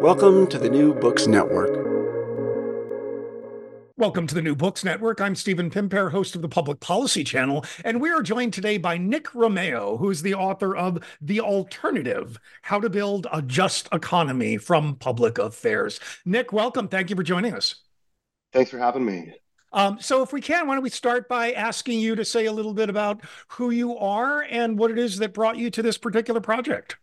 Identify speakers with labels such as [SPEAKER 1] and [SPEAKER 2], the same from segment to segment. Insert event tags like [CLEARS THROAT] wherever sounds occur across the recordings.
[SPEAKER 1] Welcome to the New Books Network.
[SPEAKER 2] Welcome to the New Books Network. I'm Stephen Pimpare, host of the Public Policy Channel, and we are joined today by Nick Romeo, who is the author of The Alternative How to Build a Just Economy from Public Affairs. Nick, welcome. Thank you for joining us.
[SPEAKER 3] Thanks for having me.
[SPEAKER 2] Um, so, if we can, why don't we start by asking you to say a little bit about who you are and what it is that brought you to this particular project?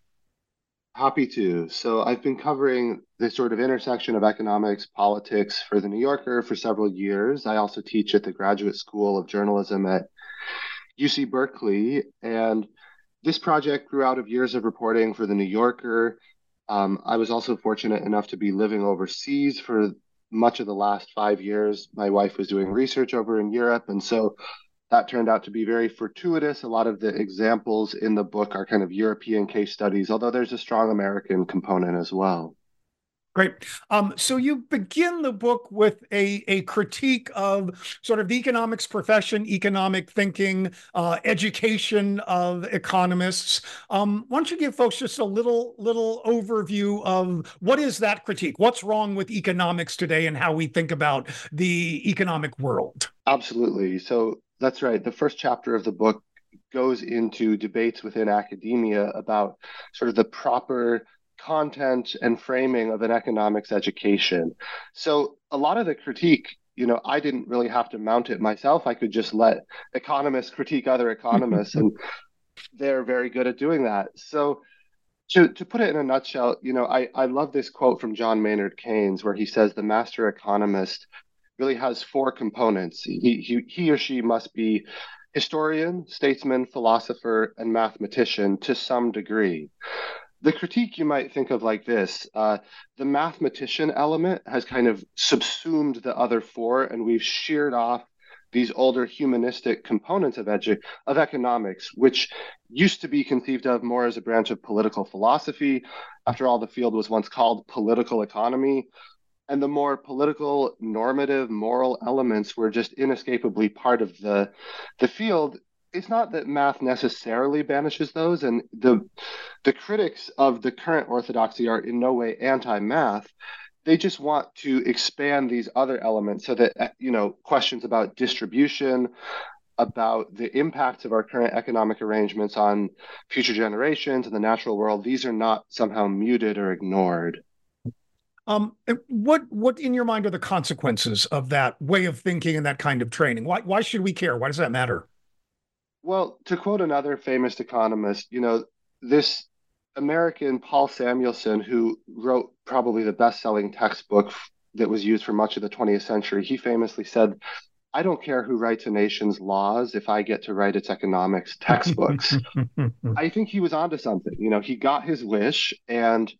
[SPEAKER 3] Happy to. So I've been covering this sort of intersection of economics, politics for the New Yorker for several years. I also teach at the Graduate School of Journalism at UC Berkeley. And this project grew out of years of reporting for the New Yorker. Um, I was also fortunate enough to be living overseas for much of the last five years. My wife was doing research over in Europe. And so that turned out to be very fortuitous. A lot of the examples in the book are kind of European case studies, although there's a strong American component as well.
[SPEAKER 2] Great. Um, so you begin the book with a, a critique of sort of the economics profession, economic thinking, uh, education of economists. Um, why don't you give folks just a little little overview of what is that critique? What's wrong with economics today and how we think about the economic world?
[SPEAKER 3] Absolutely. So that's right. The first chapter of the book goes into debates within academia about sort of the proper content and framing of an economics education. So a lot of the critique, you know, I didn't really have to mount it myself. I could just let economists critique other economists, and [LAUGHS] they're very good at doing that. So to, to put it in a nutshell, you know, I, I love this quote from John Maynard Keynes where he says the master economist really has four components. He, he, he or she must be historian, statesman, philosopher, and mathematician to some degree. The critique you might think of like this uh, the mathematician element has kind of subsumed the other four, and we've sheared off these older humanistic components of, edu- of economics, which used to be conceived of more as a branch of political philosophy. After all, the field was once called political economy and the more political normative moral elements were just inescapably part of the the field it's not that math necessarily banishes those and the the critics of the current orthodoxy are in no way anti-math. They just want to expand these other elements so that uh, you know questions about distribution about the impacts of our current economic arrangements on future generations and the natural world these are not somehow muted or ignored
[SPEAKER 2] um, what what in your mind are the consequences of that way of thinking and that kind of training? Why why should we care? Why does that matter?
[SPEAKER 3] Well, to quote another famous economist, you know, this American Paul Samuelson, who wrote probably the best-selling textbook that was used for much of the 20th century, he famously said, "I don't care who writes a nation's laws if I get to write its economics textbooks." [LAUGHS] I think he was onto something. You know, he got his wish and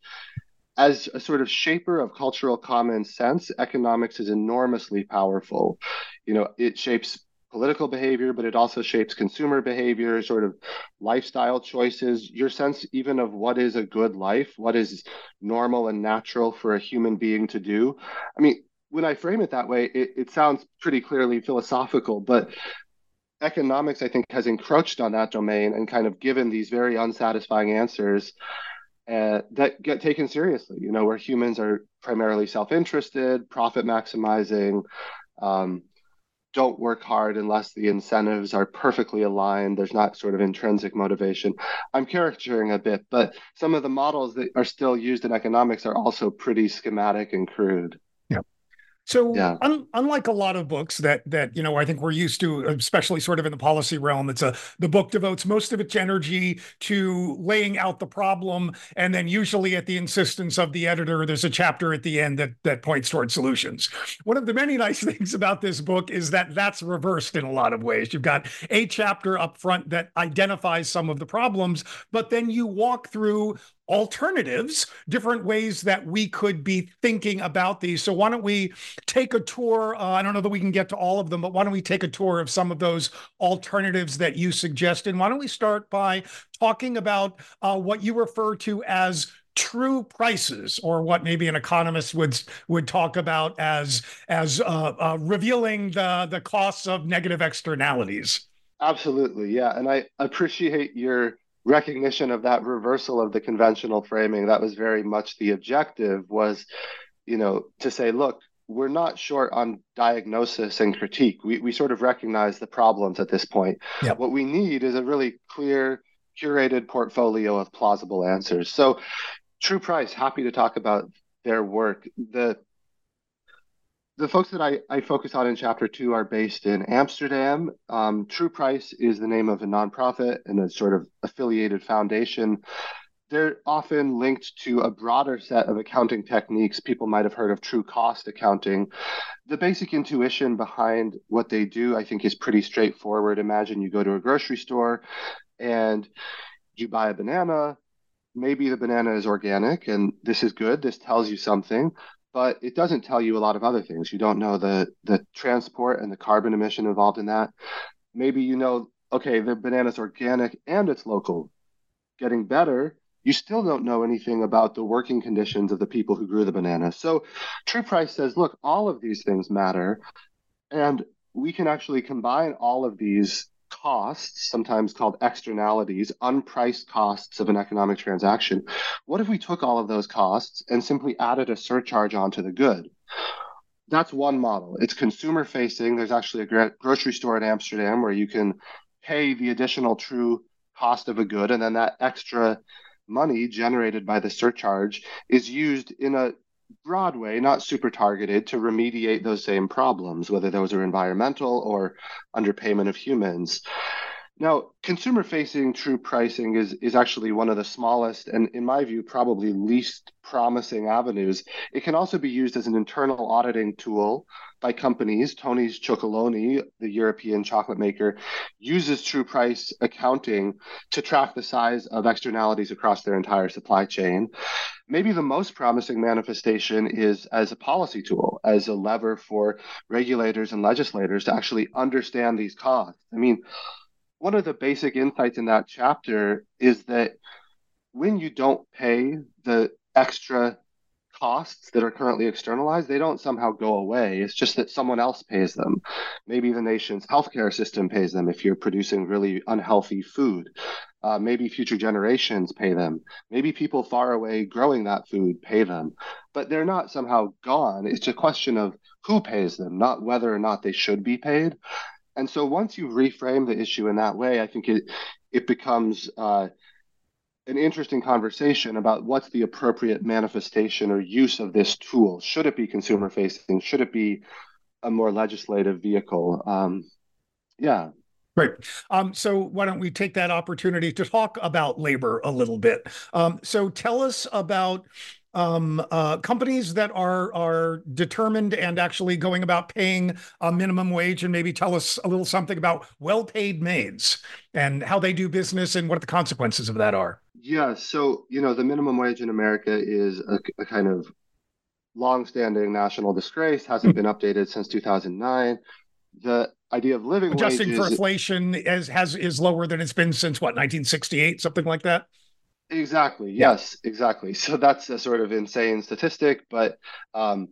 [SPEAKER 3] as a sort of shaper of cultural common sense, economics is enormously powerful. You know, it shapes political behavior, but it also shapes consumer behavior, sort of lifestyle choices, your sense even of what is a good life, what is normal and natural for a human being to do. I mean, when I frame it that way, it, it sounds pretty clearly philosophical, but economics, I think, has encroached on that domain and kind of given these very unsatisfying answers uh, that get taken seriously. You know, where humans are primarily self-interested, profit maximizing, um, don't work hard unless the incentives are perfectly aligned. There's not sort of intrinsic motivation. I'm caricaturing a bit, but some of the models that are still used in economics are also pretty schematic and crude.
[SPEAKER 2] So yeah. un, unlike a lot of books that that you know I think we're used to, especially sort of in the policy realm, it's a the book devotes most of its energy to laying out the problem, and then usually at the insistence of the editor, there's a chapter at the end that that points towards solutions. One of the many [LAUGHS] nice things about this book is that that's reversed in a lot of ways. You've got a chapter up front that identifies some of the problems, but then you walk through alternatives, different ways that we could be thinking about these. So, why don't we take a tour? Uh, I don't know that we can get to all of them, but why don't we take a tour of some of those alternatives that you suggested? Why don't we start by talking about uh, what you refer to as true prices or what maybe an economist would would talk about as as uh, uh, revealing the the costs of negative externalities
[SPEAKER 3] absolutely yeah and i appreciate your recognition of that reversal of the conventional framing that was very much the objective was you know to say look we're not short on diagnosis and critique. We, we sort of recognize the problems at this point. What we need is a really clear curated portfolio of plausible answers. So true price happy to talk about their work. The the folks that I, I focus on in chapter two are based in Amsterdam. Um, True Price is the name of a nonprofit and a sort of affiliated foundation. They're often linked to a broader set of accounting techniques. People might have heard of true cost accounting. The basic intuition behind what they do, I think, is pretty straightforward. Imagine you go to a grocery store and you buy a banana. Maybe the banana is organic and this is good. This tells you something but it doesn't tell you a lot of other things. You don't know the the transport and the carbon emission involved in that. Maybe you know, okay, the banana's organic and it's local. Getting better, you still don't know anything about the working conditions of the people who grew the banana. So True Price says, look, all of these things matter. And we can actually combine all of these costs, sometimes called externalities, unpriced costs of an economic transaction, what if we took all of those costs and simply added a surcharge onto the good? That's one model. It's consumer facing. There's actually a grocery store in Amsterdam where you can pay the additional true cost of a good, and then that extra money generated by the surcharge is used in a Broadway, not super targeted, to remediate those same problems, whether those are environmental or underpayment of humans. Now, consumer facing true pricing is, is actually one of the smallest and, in my view, probably least promising avenues. It can also be used as an internal auditing tool by companies. Tony's Chocolonely, the European chocolate maker, uses true price accounting to track the size of externalities across their entire supply chain. Maybe the most promising manifestation is as a policy tool, as a lever for regulators and legislators to actually understand these costs. I mean, one of the basic insights in that chapter is that when you don't pay the extra costs that are currently externalized, they don't somehow go away. It's just that someone else pays them. Maybe the nation's healthcare system pays them if you're producing really unhealthy food. Uh, maybe future generations pay them. Maybe people far away growing that food pay them. But they're not somehow gone. It's a question of who pays them, not whether or not they should be paid. And so once you reframe the issue in that way, I think it it becomes uh, an interesting conversation about what's the appropriate manifestation or use of this tool. Should it be consumer facing? Should it be a more legislative vehicle? Um, yeah.
[SPEAKER 2] Great. Um, so why don't we take that opportunity to talk about labor a little bit? Um, so tell us about um, uh, companies that are are determined and actually going about paying a minimum wage, and maybe tell us a little something about well-paid maids and how they do business and what the consequences of that are.
[SPEAKER 3] Yeah, so you know the minimum wage in America is a, a kind of long-standing national disgrace, hasn't been updated since 2009. The idea of living
[SPEAKER 2] adjusting
[SPEAKER 3] wages,
[SPEAKER 2] for inflation as has is lower than it's been since what 1968 something like that
[SPEAKER 3] exactly. Yes exactly. [LAUGHS] So that's a sort of insane statistic but um,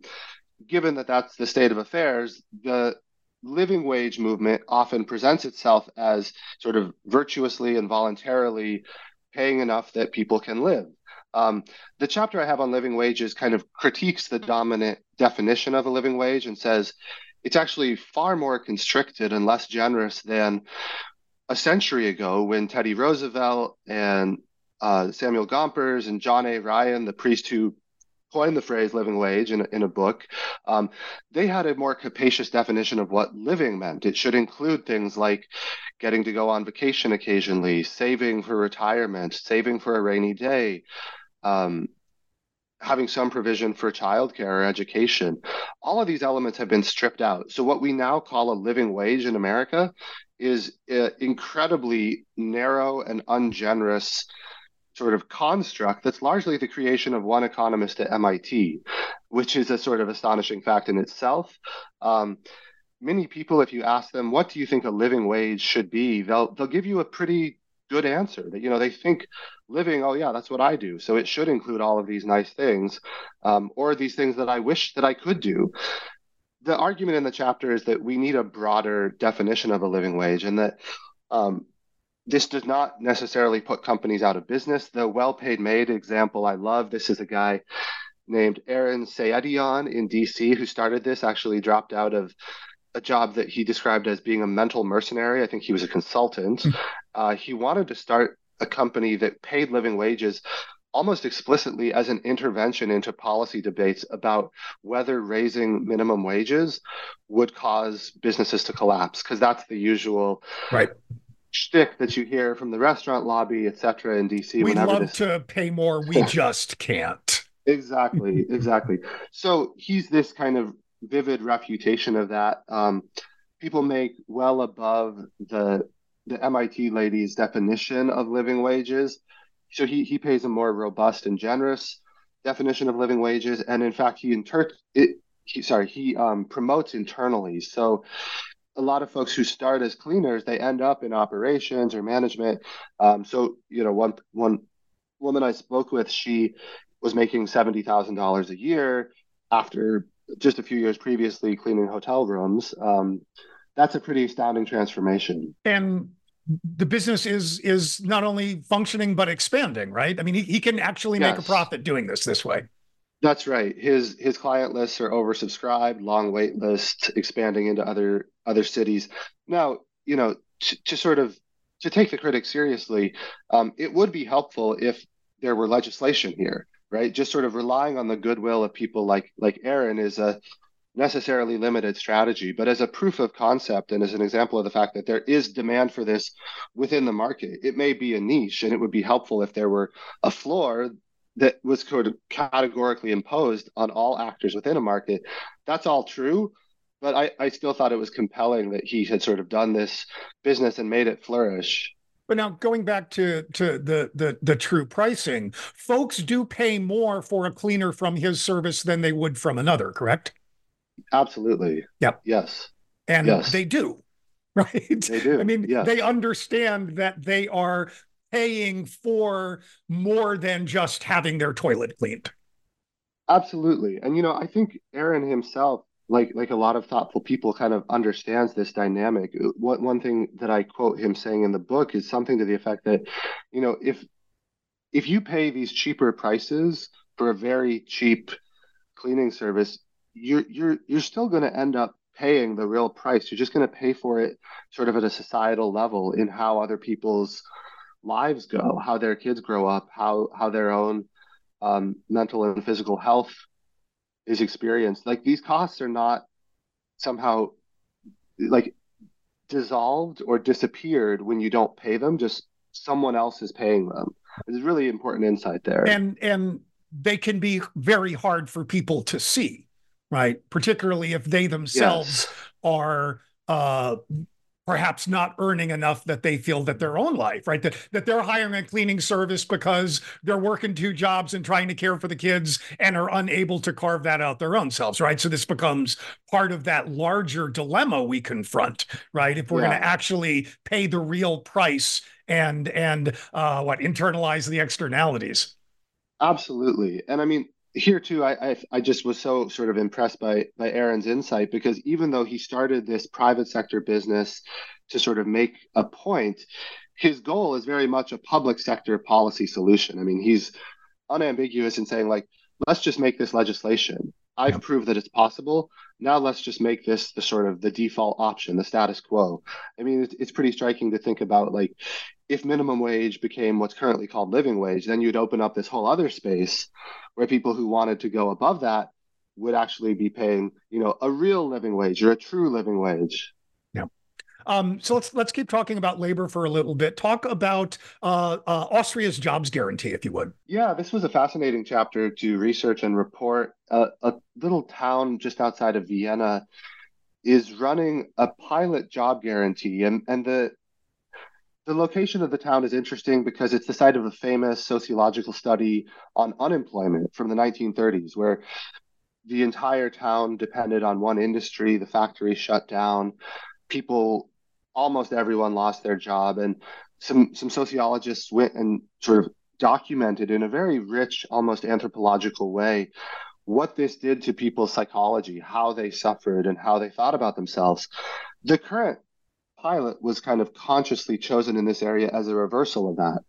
[SPEAKER 3] given that that's the state of affairs the living wage movement often presents itself as sort of virtuously and voluntarily paying enough that people can live. Um, the chapter I have on living wages kind of critiques the dominant definition of a living wage and says it's actually far more constricted and less generous than a century ago when Teddy Roosevelt and uh, Samuel Gompers and John A. Ryan, the priest who coined the phrase living wage in, in a book, um, they had a more capacious definition of what living meant. It should include things like getting to go on vacation occasionally, saving for retirement, saving for a rainy day, um, having some provision for childcare or education. All of these elements have been stripped out. So, what we now call a living wage in America is uh, incredibly narrow and ungenerous sort of construct that's largely the creation of one economist at MIT, which is a sort of astonishing fact in itself. Um, many people, if you ask them, what do you think a living wage should be, they'll they'll give you a pretty good answer that you know they think living oh yeah that's what i do so it should include all of these nice things um, or these things that i wish that i could do the argument in the chapter is that we need a broader definition of a living wage and that um, this does not necessarily put companies out of business the well-paid maid example i love this is a guy named aaron Seyedian in dc who started this actually dropped out of a job that he described as being a mental mercenary. I think he was a consultant. Mm. Uh, he wanted to start a company that paid living wages almost explicitly as an intervention into policy debates about whether raising minimum wages would cause businesses to collapse, because that's the usual
[SPEAKER 2] right
[SPEAKER 3] shtick that you hear from the restaurant lobby, etc., in DC.
[SPEAKER 2] We love this... to pay more, we [LAUGHS] just can't.
[SPEAKER 3] Exactly, exactly. So he's this kind of vivid refutation of that. Um, people make well above the the MIT lady's definition of living wages. So he he pays a more robust and generous definition of living wages, and in fact, he inter it, he sorry he um, promotes internally. So a lot of folks who start as cleaners, they end up in operations or management. Um, so you know, one one woman I spoke with, she was making seventy thousand dollars a year after just a few years previously cleaning hotel rooms. Um, that's a pretty astounding transformation.
[SPEAKER 2] And the business is is not only functioning but expanding, right? I mean, he, he can actually yes. make a profit doing this this way.
[SPEAKER 3] That's right. His his client lists are oversubscribed, long wait lists, expanding into other other cities. Now, you know, to, to sort of to take the critics seriously, um, it would be helpful if there were legislation here right? Just sort of relying on the goodwill of people like like Aaron is a necessarily limited strategy, but as a proof of concept and as an example of the fact that there is demand for this within the market, it may be a niche and it would be helpful if there were a floor that was sort of categorically imposed on all actors within a market. That's all true, but I, I still thought it was compelling that he had sort of done this business and made it flourish.
[SPEAKER 2] But now going back to to the the the true pricing, folks do pay more for a cleaner from his service than they would from another, correct?
[SPEAKER 3] Absolutely.
[SPEAKER 2] Yep.
[SPEAKER 3] Yes.
[SPEAKER 2] And yes. they do. [LAUGHS] Right.
[SPEAKER 3] They do.
[SPEAKER 2] I mean,
[SPEAKER 3] yes.
[SPEAKER 2] they understand that they are paying for more than just having their toilet cleaned.
[SPEAKER 3] Absolutely. And you know, I think Aaron himself like like a lot of thoughtful people kind of understands this dynamic one, one thing that i quote him saying in the book is something to the effect that you know if if you pay these cheaper prices for a very cheap cleaning service you're you're you're still going to end up paying the real price you're just going to pay for it sort of at a societal level in how other people's lives go how their kids grow up how how their own um, mental and physical health is experienced. Like these costs are not somehow like dissolved or disappeared when you don't pay them just someone else is paying them. It's really important insight there.
[SPEAKER 2] And and they can be very hard for people to see right? Particularly if they themselves yes. are uh perhaps not earning enough that they feel that their own life, right? That, that they're hiring a cleaning service because they're working two jobs and trying to care for the kids and are unable to carve that out their own selves, right? So this becomes part of that larger dilemma we confront, right? If we're yeah. going to actually pay the real price and and uh, what internalize the externalities.
[SPEAKER 3] Absolutely, and I mean here too, I, I, I just was so sort of impressed by by Aaron's insight because even though he started this private sector business to sort of make a point, his goal is very much a public sector policy solution. I mean, he's unambiguous in saying like, let's just make this legislation. I've yep. proved that it's possible. Now let's just make this the sort of the default option, the status quo. I mean, it's, it's pretty striking to think about like if minimum wage became what's currently called living wage, then you'd open up this whole other space where people who wanted to go above that would actually be paying, you know, a real living wage or a true living wage.
[SPEAKER 2] Yeah. Um, so let's let's keep talking about labor for a little bit. Talk about uh, uh, Austria's jobs guarantee, if you would.
[SPEAKER 3] Yeah, this was a fascinating chapter to research and report. Uh, a little town just outside of Vienna is running a pilot job guarantee, and and the the location of the town is interesting because it's the site of a famous sociological study on unemployment from the 1930s, where the entire town depended on one industry. The factory shut down. People, almost everyone lost their job. And some, some sociologists went and sort of documented in a very rich, almost anthropological way what this did to people's psychology, how they suffered, and how they thought about themselves. The current pilot was kind of consciously chosen in this area as a reversal of that.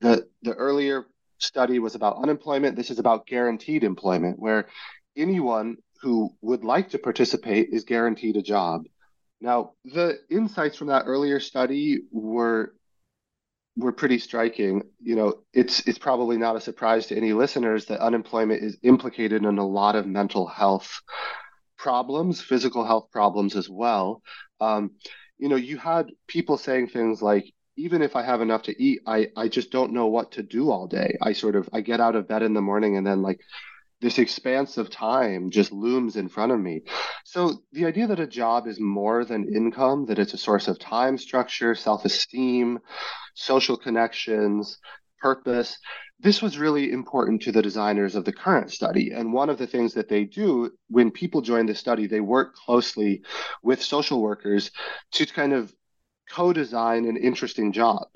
[SPEAKER 3] The the earlier study was about unemployment. This is about guaranteed employment, where anyone who would like to participate is guaranteed a job. Now, the insights from that earlier study were were pretty striking. You know, it's it's probably not a surprise to any listeners that unemployment is implicated in a lot of mental health problems, physical health problems as well. Um, you know, you had people saying things like, even if I have enough to eat, I, I just don't know what to do all day. I sort of I get out of bed in the morning and then like this expanse of time just looms in front of me. So the idea that a job is more than income, that it's a source of time structure, self-esteem, social connections, purpose, this was really important to the designers of the current study. And one of the things that they do when people join the study, they work closely with social workers to kind of co design an interesting job.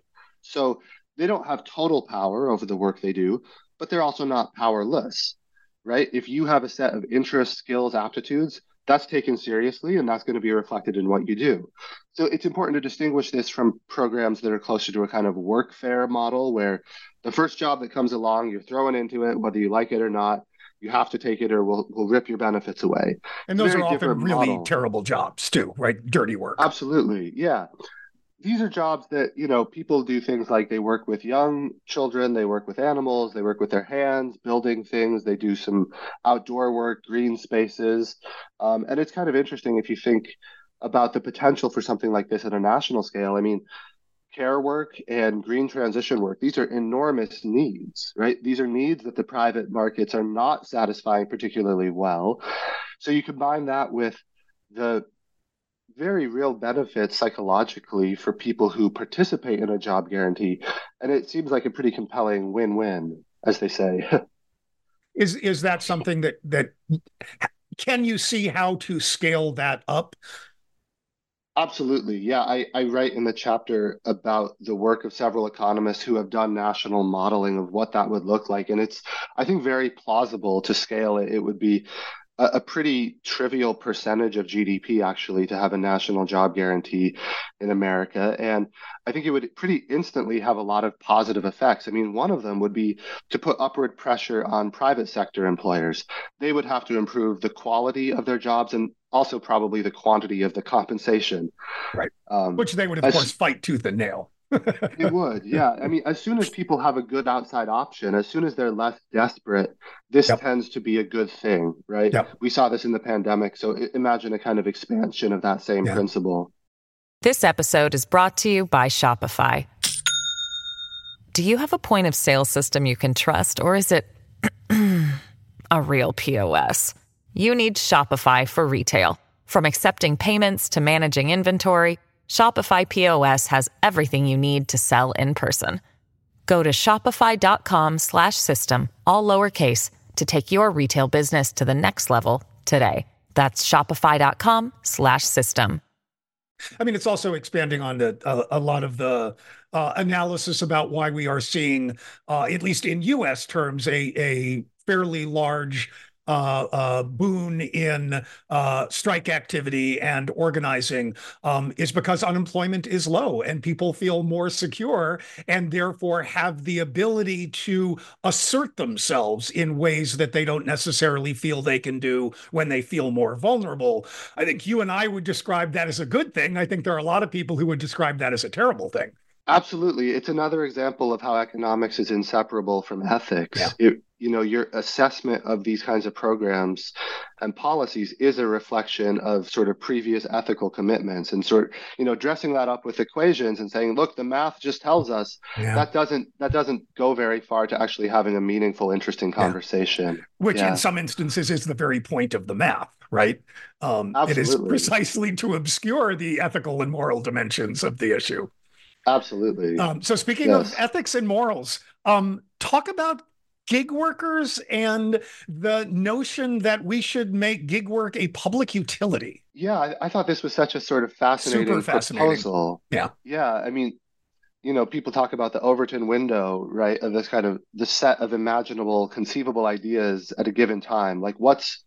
[SPEAKER 3] So they don't have total power over the work they do, but they're also not powerless, right? If you have a set of interests, skills, aptitudes, that's taken seriously and that's going to be reflected in what you do. So it's important to distinguish this from programs that are closer to a kind of workfare model where the first job that comes along, you're throwing into it, whether you like it or not. You have to take it, or we'll we'll rip your benefits away.
[SPEAKER 2] And those are often really model. terrible jobs too, right? Dirty work.
[SPEAKER 3] Absolutely, yeah. These are jobs that you know people do things like they work with young children, they work with animals, they work with their hands, building things. They do some outdoor work, green spaces, um, and it's kind of interesting if you think about the potential for something like this at a national scale. I mean, care work and green transition work these are enormous needs right these are needs that the private markets are not satisfying particularly well so you combine that with the very real benefits psychologically for people who participate in a job guarantee and it seems like a pretty compelling win-win as they say [LAUGHS]
[SPEAKER 2] is is that something that that can you see how to scale that up
[SPEAKER 3] Absolutely. Yeah. I, I write in the chapter about the work of several economists who have done national modeling of what that would look like. And it's, I think, very plausible to scale it. It would be a, a pretty trivial percentage of GDP, actually, to have a national job guarantee in America. And I think it would pretty instantly have a lot of positive effects. I mean, one of them would be to put upward pressure on private sector employers. They would have to improve the quality of their jobs and also probably the quantity of the compensation.
[SPEAKER 2] Right. Um, Which they would, of as, course, fight tooth and nail.
[SPEAKER 3] It would, yeah. I mean, as soon as people have a good outside option, as soon as they're less desperate, this yep. tends to be a good thing, right? Yep. We saw this in the pandemic. So imagine a kind of expansion of that same principle.
[SPEAKER 4] This episode is brought to you by Shopify. Do you have a point of sale system you can trust, or is it [CLEARS THROAT] a real POS? You need Shopify for retail. From accepting payments to managing inventory, Shopify POS has everything you need to sell in person. Go to shopify.com/system all lowercase to take your retail business to the next level today. That's shopify.com/system.
[SPEAKER 2] I mean, it's also expanding on a, a, lot of the uh, analysis about why we are seeing, uh, at least in U.S. terms, a a fairly large uh, uh, boon in uh, strike activity and organizing um, is because unemployment is low and people feel more secure and therefore have the ability to assert themselves in ways that they don't necessarily feel they can do when they feel more vulnerable. I think you and I would describe that as a good thing. I think there are a lot of people who would describe that as a terrible thing.
[SPEAKER 3] Absolutely. It's another example of how economics is inseparable from ethics. Yeah. It, you know, your assessment of these kinds of programs and policies is a reflection of sort of previous ethical commitments and sort, you know, dressing that up with equations and saying, look, the math just tells us yeah. that doesn't that doesn't go very far to actually having a meaningful, interesting conversation. Yeah.
[SPEAKER 2] Which in some instances is the very point of the math, right? Um, it is precisely to obscure the ethical and moral dimensions of the issue.
[SPEAKER 3] Absolutely. Um,
[SPEAKER 2] so speaking yes. of ethics and morals, um, talk about gig workers and the notion that we should make gig work a public utility.
[SPEAKER 3] Yeah, I, I thought this was such a sort of fascinating, fascinating proposal.
[SPEAKER 2] Yeah.
[SPEAKER 3] Yeah. I mean, you know, people talk about the Overton window, right? Of this kind of the set of imaginable, conceivable ideas at a given time. Like what's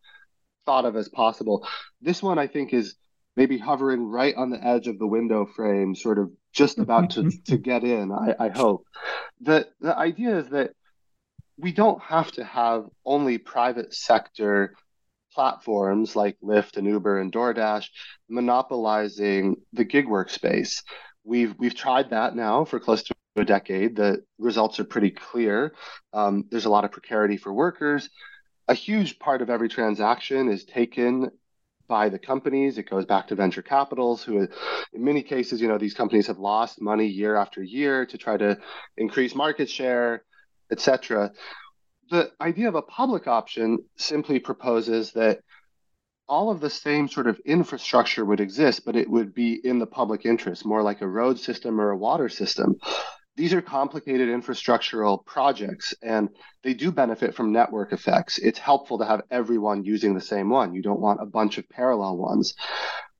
[SPEAKER 3] thought of as possible. This one I think is maybe hovering right on the edge of the window frame, sort of just about to, to get in, I, I hope. The the idea is that we don't have to have only private sector platforms like Lyft and Uber and DoorDash monopolizing the gig workspace. We've we've tried that now for close to a decade. The results are pretty clear. Um, there's a lot of precarity for workers. A huge part of every transaction is taken by the companies. It goes back to venture capitals, who, in many cases, you know, these companies have lost money year after year to try to increase market share, etc. The idea of a public option simply proposes that all of the same sort of infrastructure would exist, but it would be in the public interest, more like a road system or a water system these are complicated infrastructural projects and they do benefit from network effects. It's helpful to have everyone using the same one. You don't want a bunch of parallel ones.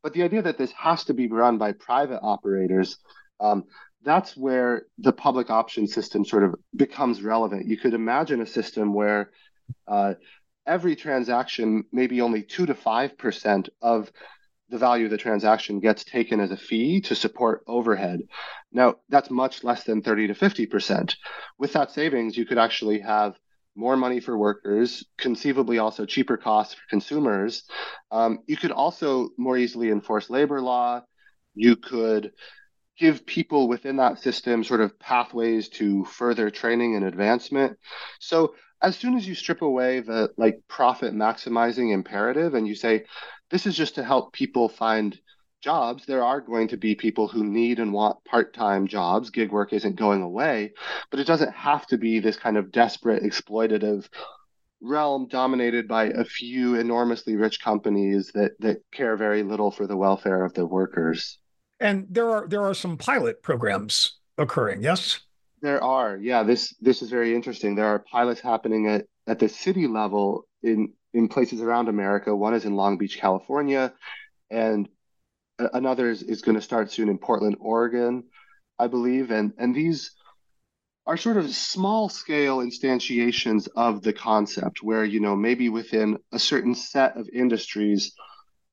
[SPEAKER 3] But the idea that this has to be run by private operators, um, that's where the public option system sort of becomes relevant. You could imagine a system where uh, every transaction, maybe only two to 5% of the value of the transaction gets taken as a fee to support overhead. Now, that's much less than 30 to 50%. With that savings, you could actually have more money for workers, conceivably also cheaper costs for consumers. Um, you could also more easily enforce labor law. You could give people within that system sort of pathways to further training and advancement. So as soon as you strip away the like profit maximizing imperative and you say this is just to help people find jobs there are going to be people who need and want part-time jobs. Gig work isn't going away but it doesn't have to be this kind of desperate exploitative realm dominated by a few enormously rich companies that that care very little for the welfare of the workers.
[SPEAKER 2] And there are there are some pilot programs occurring yes
[SPEAKER 3] there are, yeah. This this is very interesting. There are pilots happening at at the city level in in places around America. One is in Long Beach, California, and another is, is going to start soon in Portland, Oregon, I believe. And and these are sort of small scale instantiations of the concept where you know maybe within a certain set of industries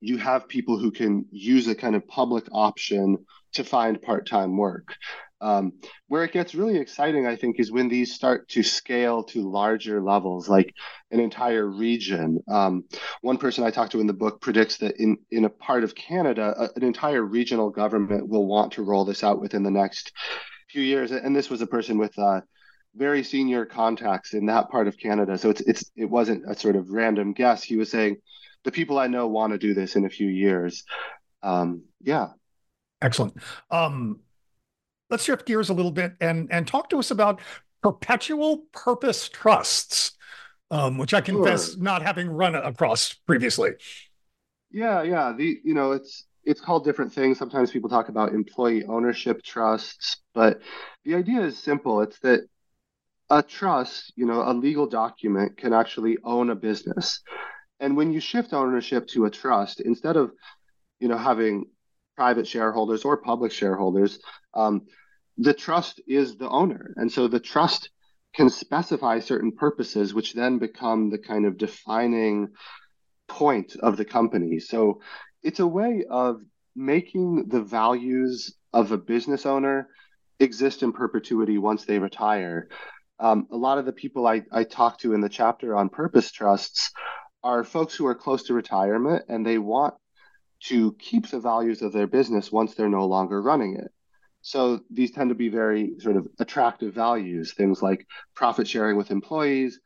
[SPEAKER 3] you have people who can use a kind of public option to find part-time work um, where it gets really exciting, I think, is when these start to scale to larger levels, like an entire region. Um, one person I talked to in the book predicts that in, in a part of Canada, a, an entire regional government will want to roll this out within the next few years. And this was a person with uh, very senior contacts in that part of Canada. So it's it's it wasn't a sort of random guess. He was saying the people I know want to do this in a few years. Um, yeah.
[SPEAKER 2] Excellent. Um, let's shift gears a little bit and and talk to us about perpetual purpose trusts, um, which I confess sure. not having run across previously.
[SPEAKER 3] Yeah, yeah. The you know it's it's called different things. Sometimes people talk about employee ownership trusts, but the idea is simple. It's that a trust, you know, a legal document can actually own a business. And when you shift ownership to a trust, instead of, you know, having private shareholders or public shareholders, um, the trust is the owner. And so the trust can specify certain purposes, which then become the kind of defining point of the company. So it's a way of making the values of a business owner exist in perpetuity once they retire. Um, a lot of the people I, I talk to in the chapter on purpose trusts are folks who are close to retirement and they want to keep the values of their business once they're no longer running it. So these tend to be very sort of attractive values, things like profit sharing with employees,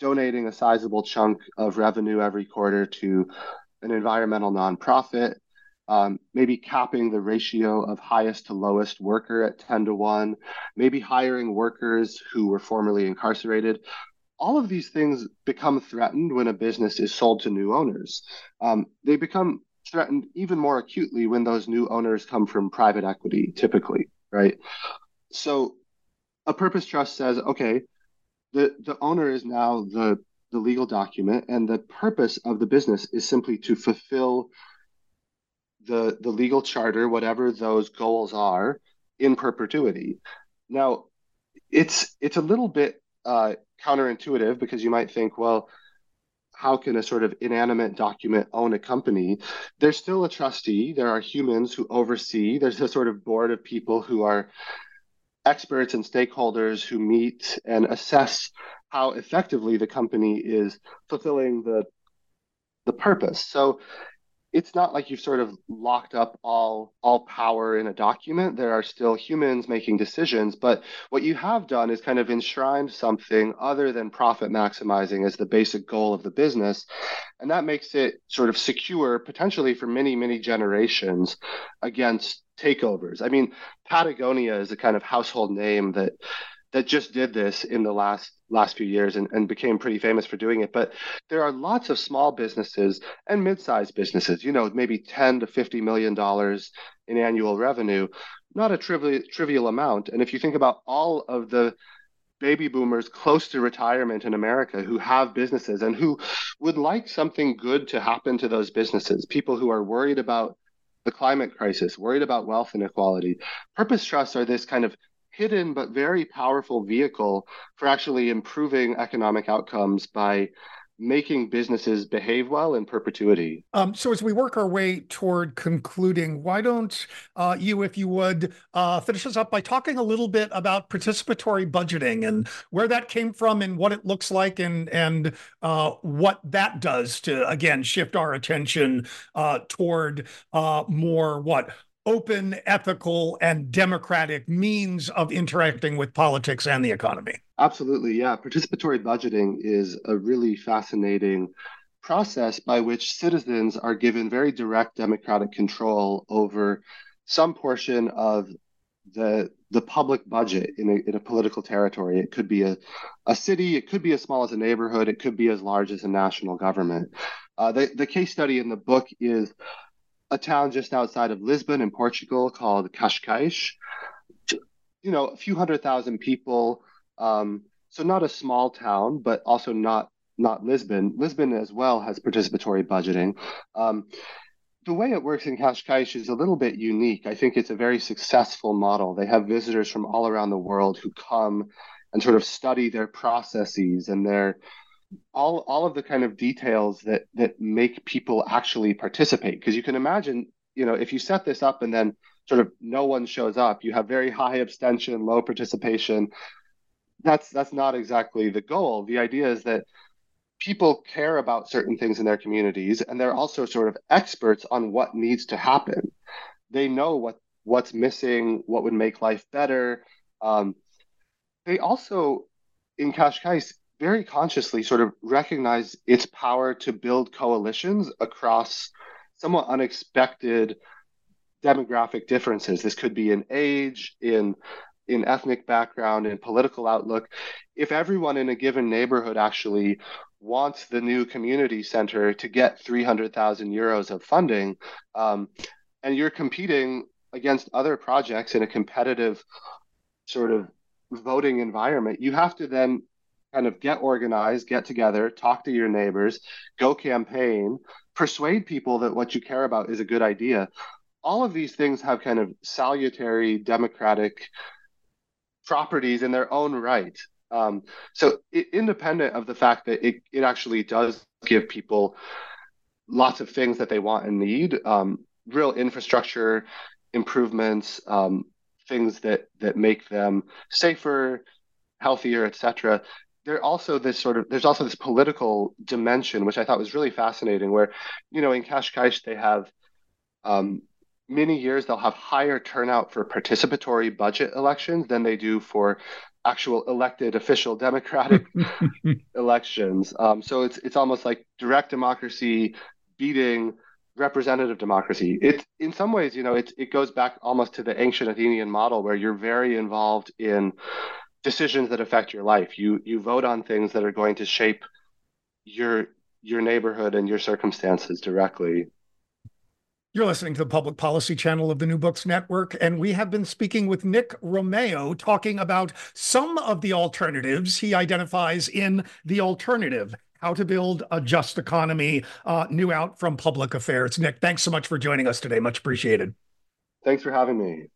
[SPEAKER 3] donating a sizable chunk of revenue every quarter to an environmental nonprofit, um, maybe capping the ratio of highest to lowest worker at 10 to 1, maybe hiring workers who were formerly incarcerated. All of these things become threatened when a business is sold to new owners. Um, they become threatened even more acutely when those new owners come from private equity, typically, right? So a purpose trust says, okay, the, the owner is now the, the legal document, and the purpose of the business is simply to fulfill the, the legal charter, whatever those goals are, in perpetuity. Now, it's it's a little bit uh, counterintuitive because you might think, well, how can a sort of inanimate document own a company? There's still a trustee. There are humans who oversee. There's a sort of board of people who are experts and stakeholders who meet and assess how effectively the company is fulfilling the the purpose. So it's not like you've sort of locked up all all power in a document. There are still humans making decisions but what you have done is kind of enshrined something other than profit maximizing as the basic goal of the business. And that makes it sort of secure potentially for many many generations against takeovers. I mean patagonia is a kind of household name that that just did this in the last last few years and, and became pretty famous for doing it. But there are lots of small businesses and mid-sized businesses, you know, maybe 10 to 50 million dollars in annual revenue, not a trivial trivial amount. And if you think about all of the baby boomers close to retirement in America who have businesses and who would like something good to happen to those businesses, people who are worried about the climate crisis, worried about wealth inequality. Purpose trusts are this kind of hidden but very powerful vehicle for actually improving economic outcomes by making businesses behave well in perpetuity.
[SPEAKER 2] Um, so, as we work our way toward concluding, why don't uh, you, if you would, uh, finish us up by talking a little bit about participatory budgeting and where that came from and what it looks like and and uh, what that does to again shift our attention uh, toward uh, more what open, ethical, and democratic means of interacting with politics and the economy.
[SPEAKER 3] Absolutely. Yeah. Participatory budgeting is a really fascinating process by which citizens are given very direct democratic control over some portion of the the public budget in a, in a political territory. It could be a, a city, it could be as small as a neighborhood, it could be as large as a national government. Uh, the, the case study in the book is a town just outside of Lisbon in Portugal called Cascais. You know, a few hundred thousand people. Um, so not a small town, but also not not Lisbon. Lisbon as well has participatory budgeting. Um, the way it works in Cascais is a little bit unique. I think it's a very successful model. They have visitors from all around the world who come and sort of study their processes and their all all of the kind of details that that make people actually participate. Because you can imagine you know if you set this up and then sort of no one shows up you have very high abstention low participation. That's that's not exactly the goal. The idea is that people care about certain things in their communities and they're also sort of experts on what needs to happen. They know what what's missing what would make life better. Um, they also in Cascais very consciously sort of recognize its power to build coalitions across somewhat unexpected demographic differences. This could be in age, in in ethnic background, in political outlook. If everyone in a given neighborhood actually wants the new community center to get 300,000 euros of funding, um, and you're competing against other projects in a competitive sort of voting environment, you have to then kind of get organized, get together, talk to your neighbors, go campaign, persuade people that what you care about is a good idea. All of these things have kind of salutary democratic properties in their own right. Um, so, it, independent of the fact that it, it actually does give people lots of things that they want and need, um, real infrastructure improvements, um, things that that make them safer, healthier, etc. There also this sort of there's also this political dimension which I thought was really fascinating. Where you know in Cascais they have um, many years they'll have higher turnout for participatory budget elections than they do for actual elected official democratic [LAUGHS] elections. Um, so it's it's almost like direct democracy beating representative democracy. It in some ways, you know, it it goes back almost to the ancient Athenian model where you're very involved in decisions that affect your life. You you vote on things that are going to shape your your neighborhood and your circumstances directly.
[SPEAKER 2] You're listening to the public policy channel of the New Books Network, and we have been speaking with Nick Romeo talking about some of the alternatives he identifies in The Alternative how to Build a Just Economy, uh, new out from PublicAffairs. Nick, thanks so much for joining us today. Much appreciated.
[SPEAKER 3] Thanks for having me.